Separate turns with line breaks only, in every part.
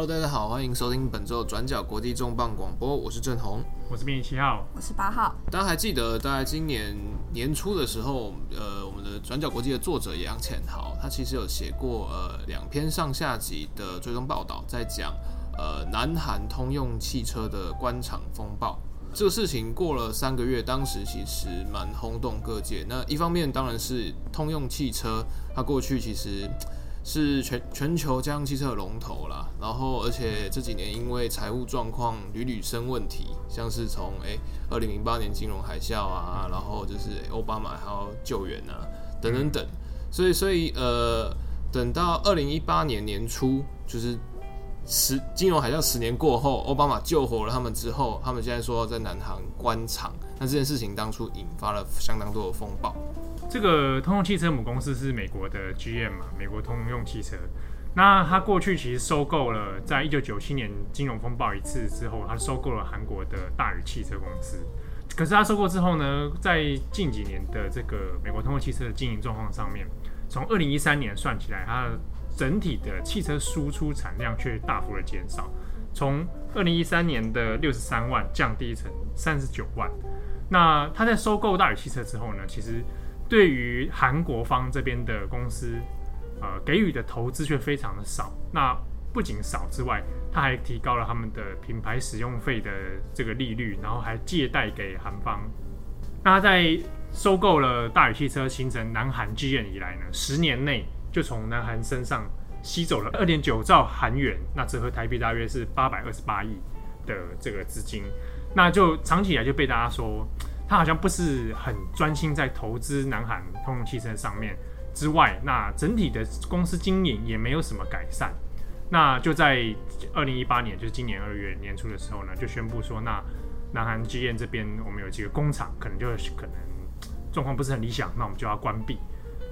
Hello，大家好，欢迎收听本周转角国际重磅广播，我是郑红，
我是编辑七号，
我是八号。
大家还记得，在今年年初的时候，呃，我们的转角国际的作者杨浅豪，他其实有写过呃两篇上下集的追踪报道，在讲呃南韩通用汽车的官场风暴。这个事情过了三个月，当时其实蛮轰动各界。那一方面当然是通用汽车，它过去其实。是全全球家用汽车的龙头啦，然后而且这几年因为财务状况屡屡生问题，像是从诶二零零八年金融海啸啊，然后就是奥巴马还要救援啊，等等等，所以所以呃等到二零一八年年初，就是十金融海啸十年过后，奥巴马救活了他们之后，他们现在说在南韩关厂，那这件事情当初引发了相当多的风暴。
这个通用汽车母公司是美国的 GM 嘛，美国通用汽车。那他过去其实收购了，在一九九七年金融风暴一次之后，他收购了韩国的大宇汽车公司。可是他收购之后呢，在近几年的这个美国通用汽车的经营状况上面，从二零一三年算起来，它的整体的汽车输出产量却大幅的减少，从二零一三年的六十三万降低成三十九万。那他在收购大宇汽车之后呢，其实对于韩国方这边的公司，呃，给予的投资却非常的少。那不仅少之外，他还提高了他们的品牌使用费的这个利率，然后还借贷给韩方。那他在收购了大宇汽车，形成南韩 GM 以来呢，十年内就从南韩身上吸走了二点九兆韩元，那折合台币大约是八百二十八亿的这个资金。那就长期以来就被大家说。他好像不是很专心在投资南韩通用汽车上面之外，那整体的公司经营也没有什么改善。那就在二零一八年，就是今年二月年初的时候呢，就宣布说，那南韩 GM 这边我们有几个工厂可能就可能状况不是很理想，那我们就要关闭。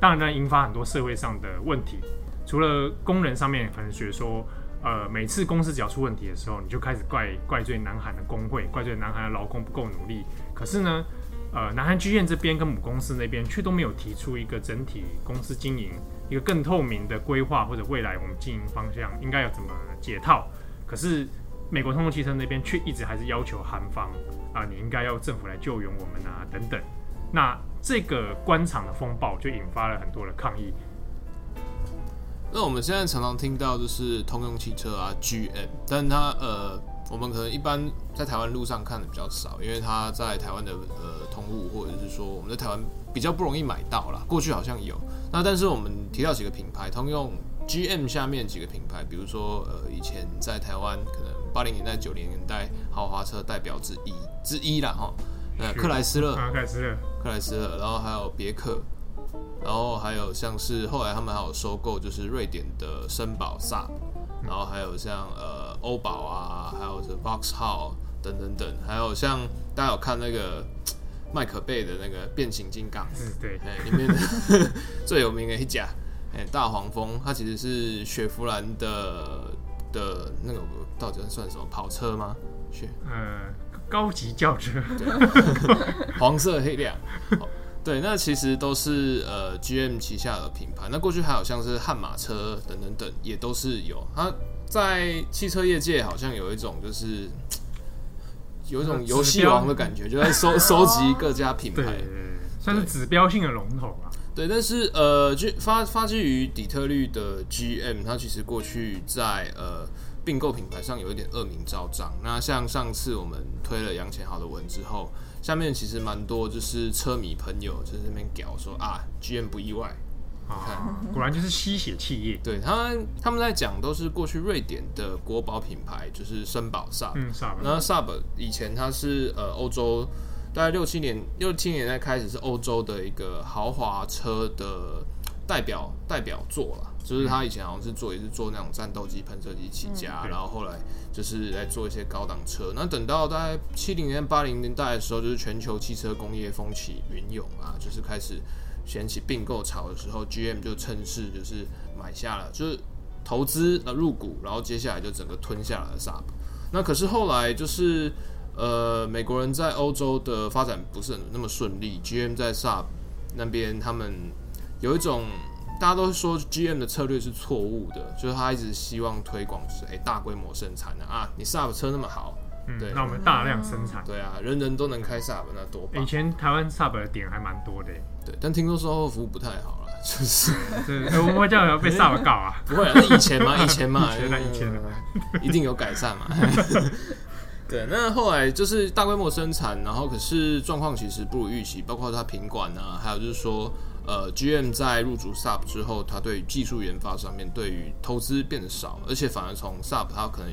当然呢，引发很多社会上的问题，除了工人上面可能觉得说，呃，每次公司只要出问题的时候，你就开始怪怪罪南韩的工会，怪罪南韩的劳工不够努力。可是呢，呃，南韩 GM 这边跟母公司那边却都没有提出一个整体公司经营一个更透明的规划，或者未来我们经营方向应该要怎么解套。可是美国通用汽车那边却一直还是要求韩方啊、你应该要政府来救援我们啊，等等。那这个官场的风暴就引发了很多的抗议。
那我们现在常常听到就是通用汽车啊，GM，但它呃，我们可能一般在台湾路上看的比较少，因为它在台湾的呃通路或者是说我们在台湾比较不容易买到啦。过去好像有，那但是我们提到几个品牌，通用 GM 下面几个品牌，比如说呃以前在台湾可能八零年代九零年代豪华车代表之一之一啦哈，呃克莱斯勒，
克莱斯勒，
克莱斯勒，然后还有别克。然后还有像是后来他们还有收购，就是瑞典的绅宝 Saab，然后还有像呃欧宝啊，还有这 Vauxhall 等等等，还有像大家有看那个麦克贝的那个变形金刚，
嗯对，
哎里面的 最有名的一家，哎大黄蜂，它其实是雪佛兰的的那个到底算什么跑车吗？雪
呃高级轿车，
黄色黑亮。对，那其实都是呃 GM 旗下的品牌。那过去还有像是悍马车等等等，也都是有。它在汽车业界好像有一种就是有一种游戏王的感觉，就在收 收集各家品牌，
算是指标性的龙头啊。
对，但是呃，就发发基于底特律的 GM，它其实过去在呃并购品牌上有一点恶名昭彰。那像上次我们推了杨千豪的文之后。下面其实蛮多，就是车迷朋友就在那边屌说啊，GM 不意外，
啊，看果然就是吸血企业。
对他们，他们在讲都是过去瑞典的国宝品牌，就是绅宝，Saab。那 Saab 以前它是呃欧洲，大概六七年六七年代开始是欧洲的一个豪华车的代表代表作了。就是他以前好像是做也是做那种战斗机、喷射机起家，嗯、然后后来就是来做一些高档车。那等到大概七零年、八零年代的时候，就是全球汽车工业风起云涌啊，就是开始掀起并购潮的时候，GM 就趁势就是买下了，就是投资呃入股，然后接下来就整个吞下了 Saab。那可是后来就是呃美国人在欧洲的发展不是很那么顺利，GM 在 Saab 那边他们有一种。大家都说 GM 的策略是错误的，就是他一直希望推广是哎大规模生产的啊，你 Saab 车那么好，
嗯，
对，
那我们大量生产，
对啊，人人都能开 Saab 那多棒。
以前台湾 Saab 的点还蛮多的，
对，但听说售后服务不太好了，就是，
对，我们这样要被 Saab 告啊？
不会啊，那以前嘛，以前嘛，
以前以前
一定有改善嘛。对，那后来就是大规模生产，然后可是状况其实不如预期，包括它品管啊，还有就是说，呃，GM 在入主 Saab 之后，它对于技术研发上面对于投资变得少，而且反而从 Saab 它可能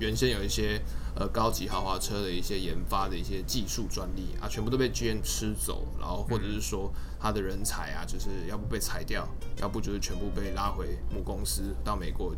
原先有一些呃高级豪华车的一些研发的一些技术专利啊，全部都被 GM 吃走，然后或者是说它的人才啊，就是要不被裁掉，要不就是全部被拉回母公司到美国。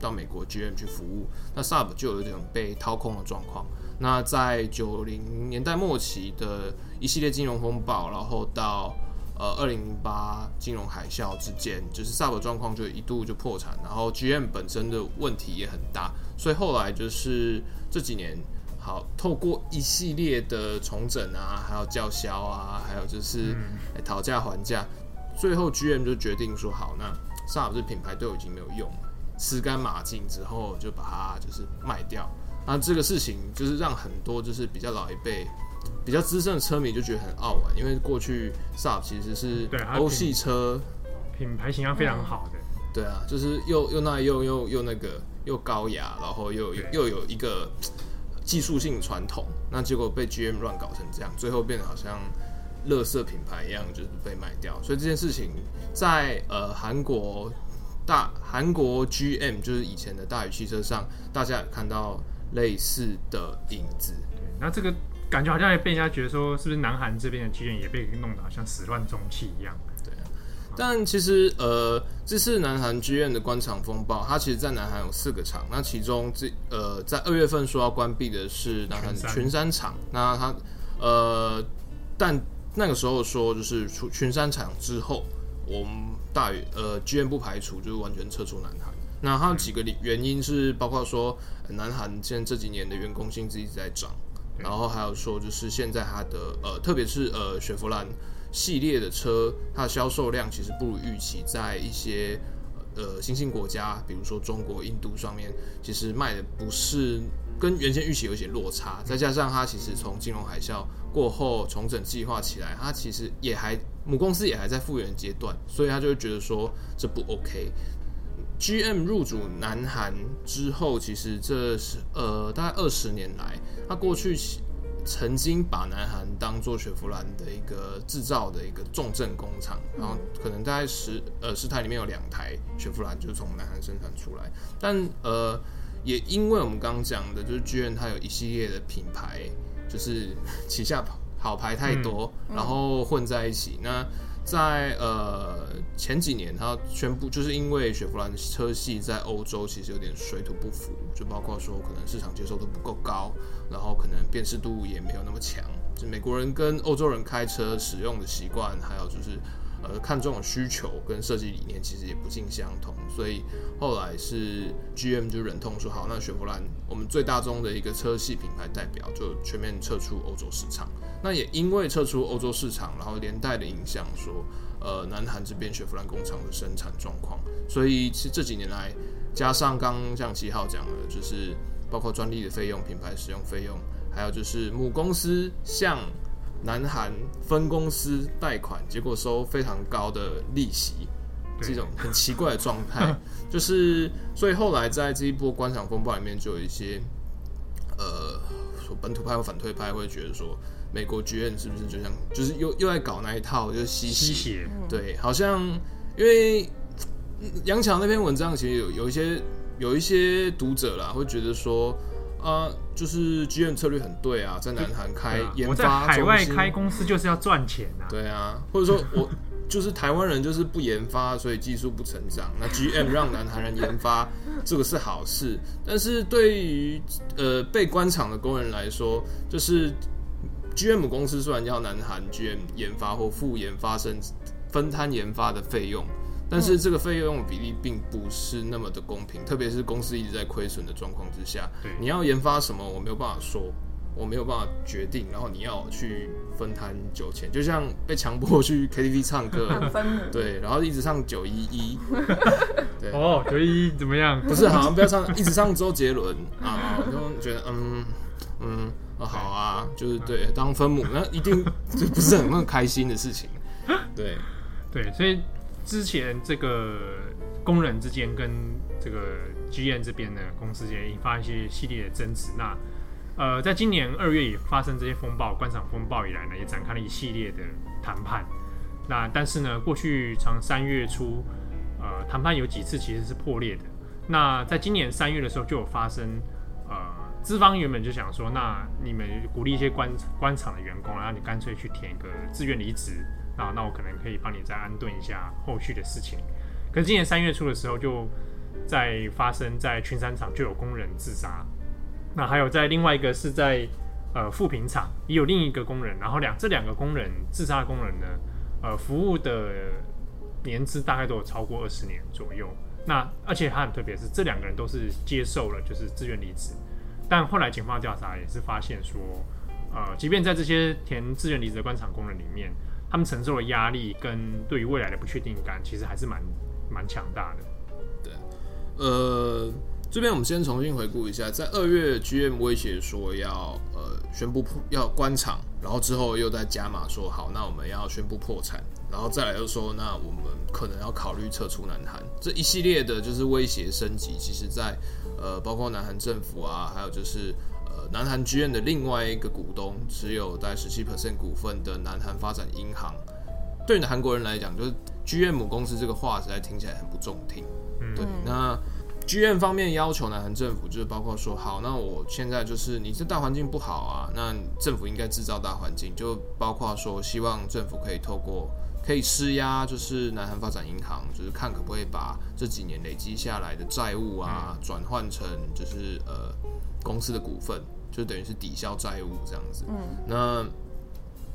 到美国 GM 去服务，那 Saab 就有这种被掏空的状况。那在九零年代末期的一系列金融风暴，然后到呃二零零八金融海啸之间，就是 Saab 状况就一度就破产，然后 GM 本身的问题也很大，所以后来就是这几年，好透过一系列的重整啊，还有叫嚣啊，还有就是讨价还价，最后 GM 就决定说好，那 Saab 这品牌对我已经没有用了。吃干抹净之后，就把它就是卖掉。那这个事情就是让很多就是比较老一辈、比较资深的车迷就觉得很傲啊，因为过去 Saab 其实是欧系车
品牌形象非常好的。
对啊，就是又又那又又又那个又高雅，然后又又有一个技术性传统。那结果被 GM 乱搞成这样，最后变得好像乐色品牌一样，就是被卖掉。所以这件事情在呃韩国。大韩国 GM 就是以前的大宇汽车上，大家有看到类似的影子。
对，那这个感觉好像也被人家觉得说，是不是南韩这边的剧院也被弄得好像始乱终弃一样？
对啊。但其实呃，这次南韩剧院的官场风暴，它其实在南韩有四个厂，那其中这呃在二月份说要关闭的是南韩群山厂。那它呃，但那个时候说就是出群山厂之后。我们大宇呃剧院不排除就是完全撤出南韩。那它有几个原因是包括说，南韩现在这几年的员工薪资一直在涨，然后还有说就是现在它的呃，特别是呃雪佛兰系列的车，它的销售量其实不如预期，在一些呃新兴国家，比如说中国、印度上面，其实卖的不是跟原先预期有一些落差。再加上它其实从金融海啸过后重整计划起来，它其实也还。母公司也还在复原阶段，所以他就会觉得说这不 OK。GM 入主南韩之后，其实这是呃大概二十年来，他过去曾经把南韩当做雪佛兰的一个制造的一个重镇工厂，然后可能大概十呃十台里面有两台雪佛兰就从南韩生产出来，但呃也因为我们刚刚讲的，就是 GM 它有一系列的品牌，就是旗下跑。好牌太多，嗯、然后混在一起。嗯、那在呃前几年，他宣布就是因为雪佛兰车系在欧洲其实有点水土不服，就包括说可能市场接受度不够高，然后可能辨识度也没有那么强。就美国人跟欧洲人开车使用的习惯，还有就是。呃，看中的需求跟设计理念其实也不尽相同，所以后来是 GM 就忍痛说好，那雪佛兰我们最大宗的一个车系品牌代表就全面撤出欧洲市场。那也因为撤出欧洲市场，然后连带的影响说，呃，南韩这边雪佛兰工厂的生产状况。所以其实这几年来，加上刚刚像七号讲的，就是包括专利的费用、品牌使用费用，还有就是母公司向南韩分公司贷款，结果收非常高的利息，这种很奇怪的状态，就是所以后来在这一波官场风暴里面，就有一些呃，说本土派或反对派会觉得说，美国剧院是不是就像就是又又在搞那一套，就是吸血，吸血。对，好像因为杨强那篇文章其实有有一些有一些读者啦，会觉得说。啊，就是 GM 策略很对啊，在南韩开研发
海外开公司就是要赚钱啊。
对啊，或者说我 就是台湾人就是不研发，所以技术不成长。那 GM 让南韩人研发，这个是好事。但是对于呃被关厂的工人来说，就是 GM 公司虽然要南韩 GM 研发或副研发生分摊研发的费用。但是这个费用比例并不是那么的公平，特别是公司一直在亏损的状况之下，你要研发什么，我没有办法说，我没有办法决定，然后你要去分摊酒钱，就像被强迫去 KTV 唱歌，对，然后一直唱九一一，对，
哦，九一一怎么样？
不是，好像不要唱，一直唱周杰伦啊，我就觉得嗯嗯，哦，好啊，就是对，当分母那一定就不是很那么开心的事情，对
对，所以之前这个工人之间跟这个 GM 这边的公司间引发一些系列的争执，那。呃，在今年二月也发生这些风暴，官场风暴以来呢，也展开了一系列的谈判。那但是呢，过去从三月初，呃，谈判有几次其实是破裂的。那在今年三月的时候就有发生，呃，资方原本就想说，那你们鼓励一些官官场的员工，然后你干脆去填一个自愿离职，啊那我可能可以帮你再安顿一下后续的事情。可是今年三月初的时候，就在发生在群山厂就有工人自杀。那还有在另外一个是在呃富平厂也有另一个工人，然后两这两个工人自杀工人呢，呃服务的年资大概都有超过二十年左右。那而且他很特别是这两个人都是接受了就是自愿离职，但后来警方调查也是发现说，呃即便在这些填自愿离职的官场工人里面，他们承受的压力跟对于未来的不确定感其实还是蛮蛮强大的。
对，呃。这边我们先重新回顾一下，在二月，GM 威胁说要呃宣布要关厂，然后之后又在加码说好，那我们要宣布破产，然后再来又说那我们可能要考虑撤出南韩，这一系列的就是威胁升级。其实，在呃包括南韩政府啊，还有就是呃南韩剧院的另外一个股东持有在十七 percent 股份的南韩发展银行，对于韩国人来讲，就是剧院母公司这个话实在听起来很不中听。嗯，对，那。剧院方面要求南韩政府，就是包括说，好，那我现在就是你这大环境不好啊，那政府应该制造大环境，就包括说，希望政府可以透过可以施压，就是南韩发展银行，就是看可不可以把这几年累积下来的债务啊，转换成就是呃公司的股份，就等于是抵消债务这样子。嗯，那。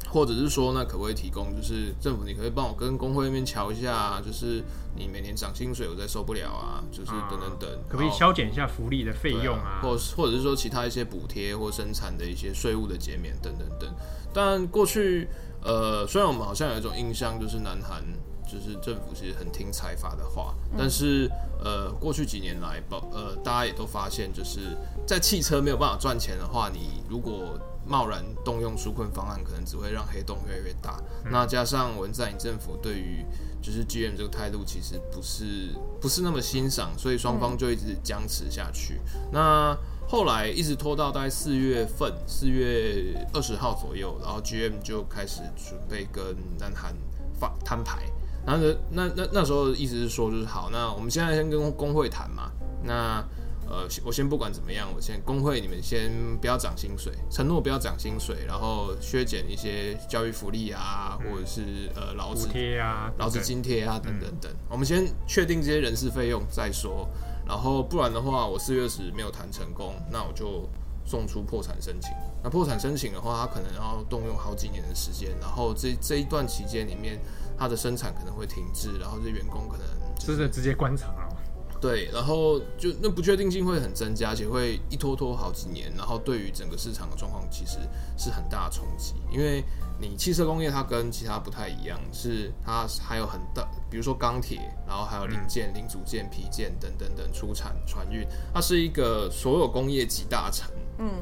或者是说，那可不可以提供，就是政府，你可以帮我跟工会那边瞧一下，就是你每年涨薪水，我再受不了啊，就是等等等，
可不可以削减一下福利的费用啊？
或或者是说其他一些补贴或生产的一些税务的减免等等等。但过去，呃，虽然我们好像有一种印象，就是南韩就是政府其实很听财阀的话，但是呃，过去几年来，包呃，大家也都发现，就是在汽车没有办法赚钱的话，你如果贸然动用纾困方案，可能只会让黑洞越来越大。嗯、那加上文在寅政府对于就是 GM 这个态度，其实不是不是那么欣赏，所以双方就一直僵持下去。嗯、那后来一直拖到大概四月份，四月二十号左右，然后 GM 就开始准备跟南韩发摊牌。然后那那那时候的意思是说，就是好，那我们现在先跟工会谈嘛。那呃，我先不管怎么样，我先工会你们先不要涨薪水，承诺不要涨薪水，然后削减一些教育福利啊，或者是呃劳资
贴啊、
劳资津贴啊等等等。我们先确定这些人事费用再说，然后不然的话，我四月十没有谈成功，那我就送出破产申请。那破产申请的话，他可能要动用好几年的时间，然后这这一段期间里面，他的生产可能会停滞，然后这员工可能
就是直接关厂了。
对，然后就那不确定性会很增加，而且会一拖拖好几年，然后对于整个市场的状况其实是很大的冲击。因为你汽车工业它跟其他不太一样，是它还有很大，比如说钢铁，然后还有零件、零组件、皮件等等等出产船运，它是一个所有工业集大成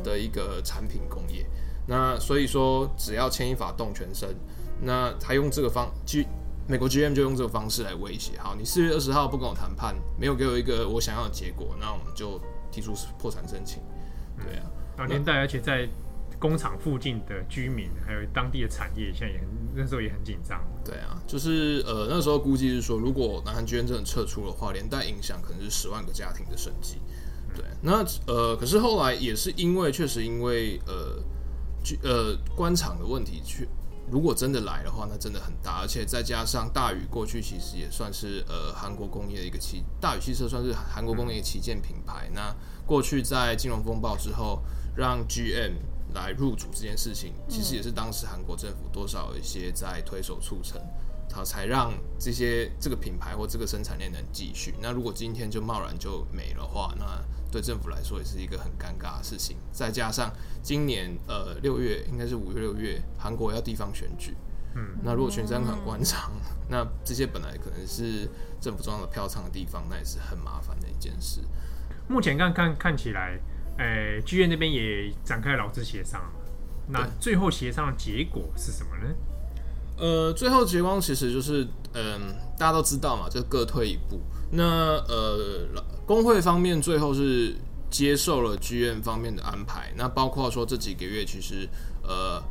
的一个产品工业。那所以说，只要牵一发动全身，那他用这个方去。美国 GM 就用这个方式来威胁，好，你四月二十号不跟我谈判，没有给我一个我想要的结果，那我们就提出破产申请。对啊，
然后连带，而且在工厂附近的居民还有当地的产业，现在也很那时候也很紧张。
对啊，就是呃那时候估计是说，如果南韩 GM 真的撤出的话，连带影响可能是十万个家庭的生计。对，那呃可是后来也是因为确实因为呃呃官场的问题去。如果真的来的话，那真的很大，而且再加上大宇过去其实也算是呃韩国工业的一个旗，大宇汽车算是韩国工业旗舰品牌。那过去在金融风暴之后，让 GM 来入主这件事情，其实也是当时韩国政府多少一些在推手促成。它才让这些这个品牌或这个生产链能继续。那如果今天就贸然就没的话，那对政府来说也是一个很尴尬的事情。再加上今年呃六月应该是五月六月，韩国要地方选举，嗯，那如果全三馆关厂，那这些本来可能是政府重要的票仓的地方，那也是很麻烦的一件事。
目前看看看起来，诶、欸，剧院那边也展开劳资协商，那最后协商的结果是什么呢？
呃，最后结光其实就是，嗯、呃，大家都知道嘛，就各退一步。那呃，工会方面最后是接受了剧院方面的安排，那包括说这几个月其实，呃。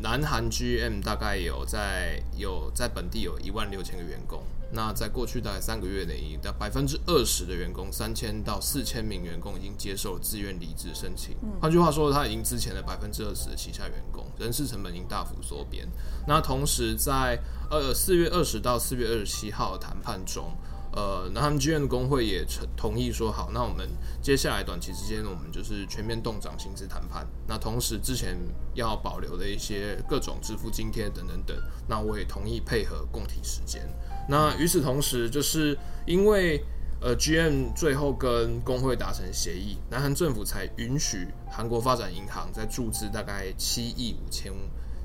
南韩 GM 大概有在有在本地有一万六千个员工，那在过去大概三个月内，的百分之二十的员工，三千到四千名员工已经接受了自愿离职申请。换句话说，他已经之前的百分之二十的旗下员工，人事成本已经大幅缩编。那同时在呃四月二十到四月二十七号谈判中。呃，南韩 GM 的工会也成同意说好，那我们接下来短期之间，我们就是全面动涨薪资谈判。那同时之前要保留的一些各种支付津贴等等等，那我也同意配合共体时间。那与此同时，就是因为呃 GM 最后跟工会达成协议，南韩政府才允许韩国发展银行再注资大概七亿五千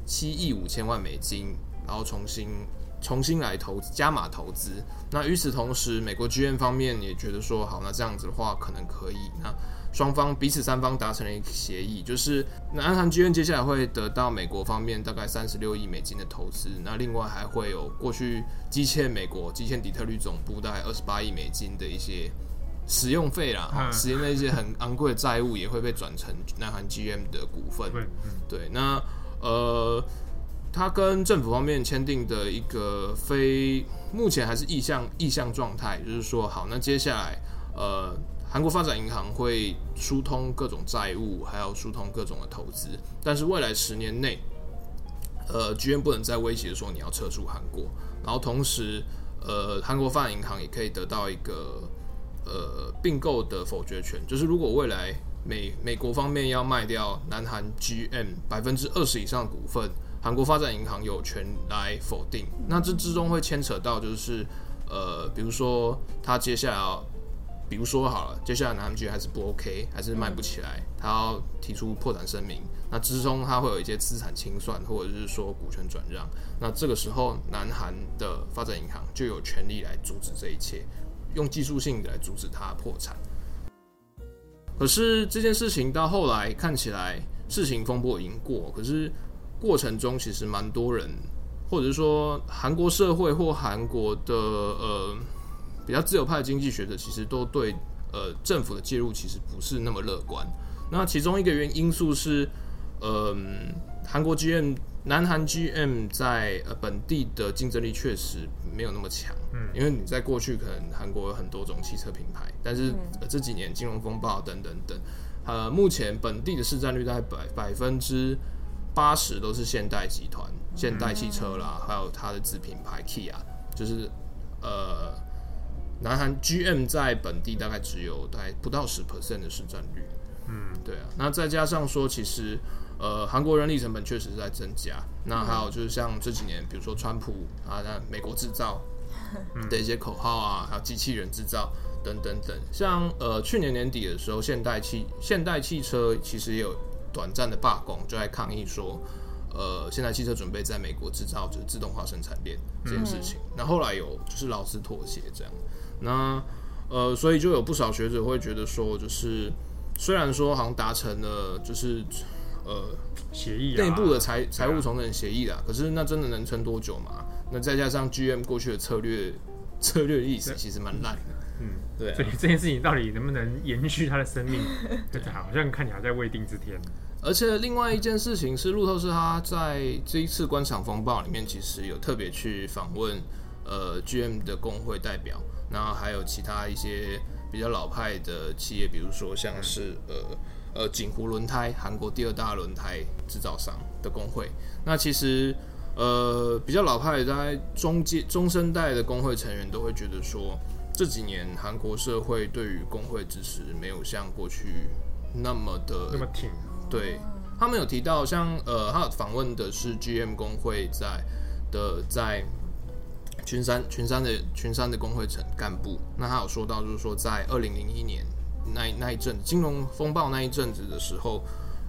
七亿五千万美金，然后重新。重新来投加码投资，那与此同时，美国剧院方面也觉得说好，那这样子的话可能可以。那双方彼此三方达成了一个协议，就是南韩剧院接下来会得到美国方面大概三十六亿美金的投资，那另外还会有过去积欠美国积欠底特律总部大概二十八亿美金的一些使用费啦，使用的一些很昂贵的债务也会被转成南韩 GM 的股份。对，那呃。他跟政府方面签订的一个非目前还是意向意向状态，就是说好，那接下来呃，韩国发展银行会疏通各种债务，还有疏通各种的投资，但是未来十年内，呃，居然不能再威胁说你要撤出韩国，然后同时，呃，韩国发展银行也可以得到一个呃并购的否决权，就是如果未来美美国方面要卖掉南韩 GM 百分之二十以上的股份。韩国发展银行有权来否定，那这之中会牵扯到就是，呃，比如说他接下来，比如说好了，接下来南韩 GM 还是不 OK，还是卖不起来，他要提出破产声明，那之中他会有一些资产清算，或者是说股权转让，那这个时候南韩的发展银行就有权利来阻止这一切，用技术性来阻止他破产。可是这件事情到后来看起来事情风波已经过，可是。过程中其实蛮多人，或者是说韩国社会或韩国的呃比较自由派的经济学者，其实都对呃政府的介入其实不是那么乐观。那其中一个原因素是，呃，韩国 GM 南韩 GM 在呃本地的竞争力确实没有那么强。嗯，因为你在过去可能韩国有很多种汽车品牌，但是这几年金融风暴等等等，呃，目前本地的市占率大概百百分之。八十都是现代集团、现代汽车啦，还有它的子品牌 Kia，就是呃，南韩 GM 在本地大概只有大概不到十 percent 的市占率。嗯，对啊。那再加上说，其实呃，韩国人力成本确实是在增加。那还有就是像这几年，比如说川普啊，那美国制造的一些口号啊，还有机器人制造等等等。像呃，去年年底的时候，现代汽现代汽车其实也有。短暂的罢工，就来抗议说，呃，现在汽车准备在美国制造，就是自动化生产链这件事情。那、嗯、后来有就是劳资妥协这样，那呃，所以就有不少学者会觉得说，就是虽然说好像达成了就是呃协议内部的财财务重整协议啦，可是那真的能撑多久嘛？那再加上 GM 过去的策略策略历史其实蛮烂的。
嗯，对、啊，所以这件事情到底能不能延续他的生命，对 好像看起来在未定之天。
而且另外一件事情是，路透社他在这一次官场风暴里面，其实有特别去访问呃 GM 的工会代表，然后还有其他一些比较老派的企业，比如说像是呃呃锦湖轮胎，韩国第二大轮胎制造商的工会。那其实呃比较老派的，在中阶中生代的工会成员都会觉得说。这几年韩国社会对于工会支持没有像过去那么的
那么挺。
对，他们有提到像呃，他访问的是 GM 工会在的在群山群山的群山的工会层干部，那他有说到，就是说在二零零一年那那一阵金融风暴那一阵子的时候，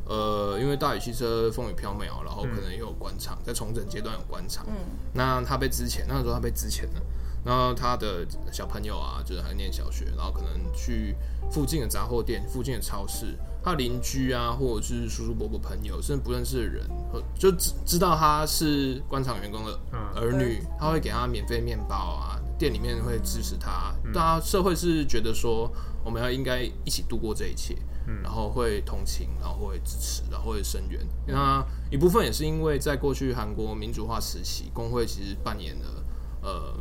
呃，因为大宇汽车风雨飘渺，然后可能也有关厂，在重整阶段有关厂，嗯，那他被之前，那个时候他被之前了，然后他的小朋友啊，就是还念小学，然后可能去附近的杂货店、附近的超市。他邻居啊，或者是叔叔伯伯、朋友，甚至不认识的人，就知知道他是官场员工的儿女，嗯、他会给他免费面包啊，店里面会支持他，嗯、大家社会是觉得说我们要应该一起度过这一切，嗯、然后会同情，然后会支持，然后会声援。那一部分也是因为在过去韩国民主化时期，工会其实扮演了呃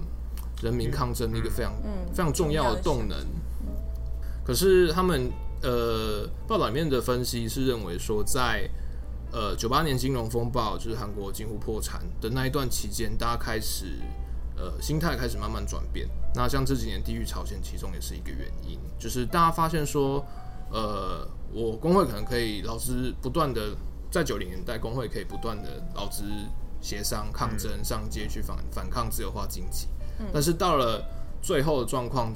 人民抗争的一个非常、嗯、非常重要的动能，可是他们。呃，报道里面的分析是认为说在，在呃九八年金融风暴，就是韩国近乎破产的那一段期间，大家开始呃心态开始慢慢转变。那像这几年地域朝鲜，其中也是一个原因，就是大家发现说，呃，我工会可能可以劳资不断的在九零年代，工会可以不断的劳资协商、抗争、上街去反反抗自由化经济。但是到了最后的状况。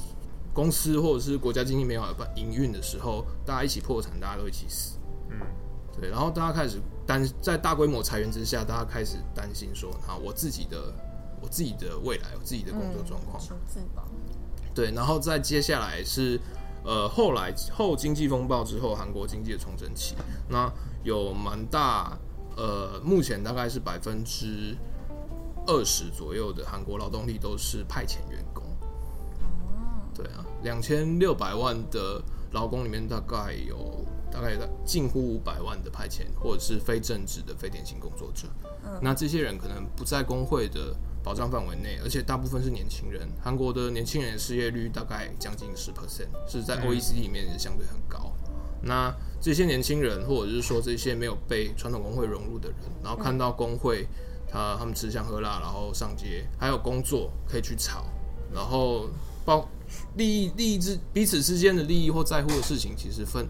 公司或者是国家经济没有办法营运的时候，大家一起破产，大家都一起死。嗯，对。然后大家开始担在大规模裁员之下，大家开始担心说：啊，我自己的我自己的未来，我自己的工作状况。求自保。对，然后再接下来是呃后来后经济风暴之后，韩国经济的重整期，那有蛮大呃，目前大概是百分之二十左右的韩国劳动力都是派遣员工。对啊，两千六百万的劳工里面，大概有大概近乎五百万的派遣或者是非正职的非典型工作者。嗯，那这些人可能不在工会的保障范围内，而且大部分是年轻人。韩国的年轻人失业率大概将近十 percent，是在 OECD 里面也相对很高。那这些年轻人，或者是说这些没有被传统工会融入的人，然后看到工会他他们吃香喝辣，然后上街，还有工作可以去吵，然后包。利益、利益之彼此之间的利益或在乎的事情，其实分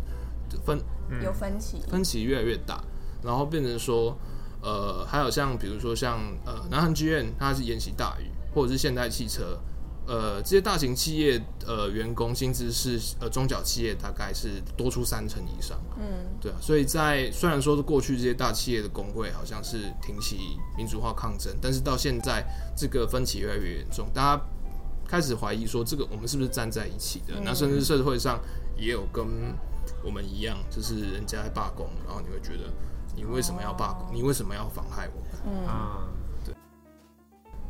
分
有分歧，
分歧越来越大，然后变成说，呃，还有像比如说像呃，南韩剧院它是沿袭大宇，或者是现代汽车，呃，这些大型企业呃员工薪资是呃中小企业大概是多出三成以上，嗯，对啊，所以在虽然说是过去这些大企业的工会好像是挺起民主化抗争，但是到现在这个分歧越来越严重，大家。开始怀疑说，这个我们是不是站在一起的？那甚至社会上也有跟我们一样，就是人家在罢工，然后你会觉得，你为什么要罢工？你为什么要妨害我们？啊，对。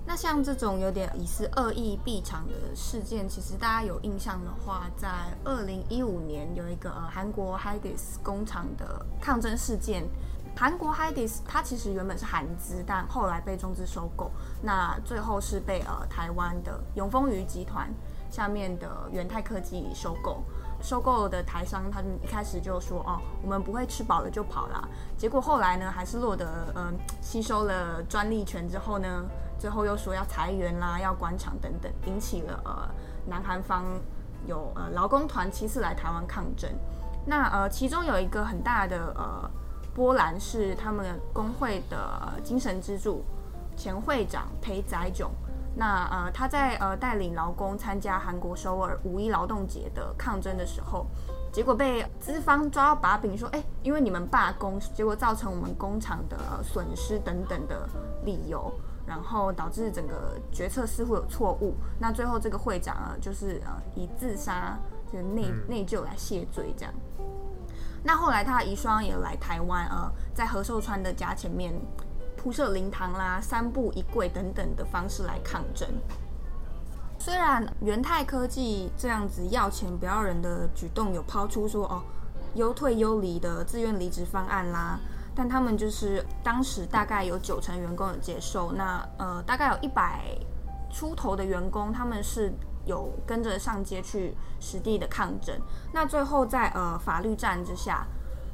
那像这种有点疑似恶意避场的事件，其实大家有印象的话，在二零一五年有一个呃韩国 Hyundai 工厂的抗争事件。韩国 Hyundai 它其实原本是韩资，但后来被中资收购。那最后是被呃台湾的永丰余集团下面的元泰科技收购。收购的台商他们一开始就说哦，我们不会吃饱了就跑啦。结果后来呢，还是落得嗯、呃、吸收了专利权之后呢，最后又说要裁员啦，要关厂等等，引起了呃南韩方有呃劳工团七次来台湾抗争。那呃其中有一个很大的呃。波澜是他们工会的精神支柱，前会长裴宰炯。那呃，他在呃带领劳工参加韩国首尔五一劳动节的抗争的时候，结果被资方抓到把柄，说：“哎，因为你们罢工，结果造成我们工厂的损失等等的理由，然后导致整个决策似乎有错误。那最后这个会长啊，就是呃以自杀就是内内疚来谢罪，这样。”那后来他的遗孀也来台湾，呃，在何寿川的家前面铺设灵堂啦、三步一跪等等的方式来抗争。虽然元泰科技这样子要钱不要人的举动有抛出说哦优退优离的自愿离职方案啦，但他们就是当时大概有九成员工有接受，那呃大概有一百出头的员工他们是。有跟着上街去实地的抗争，那最后在呃法律战之下，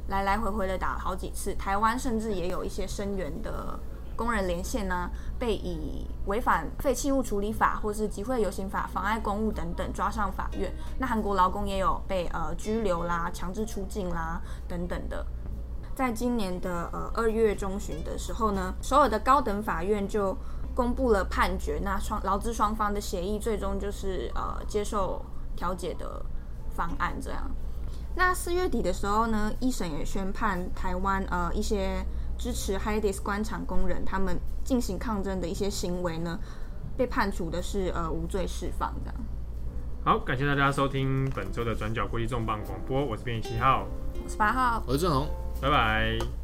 来来回回的打了好几次。台湾甚至也有一些声援的工人连线呢，被以违反废弃物处理法或是集会游行法妨碍公务等等抓上法院。那韩国劳工也有被呃拘留啦、强制出境啦等等的。在今年的呃二月中旬的时候呢，首尔的高等法院就公布了判决，那双劳资双方的协议最终就是呃接受调解的方案这样。那四月底的时候呢，一审也宣判台湾呃一些支持 h i d i s 官场工人他们进行抗争的一些行为呢，被判处的是呃无罪释放这样。
好，感谢大家收听本周的转角国际重磅广播，我是编辑七号，
我是八号，
我是郑红，
拜拜。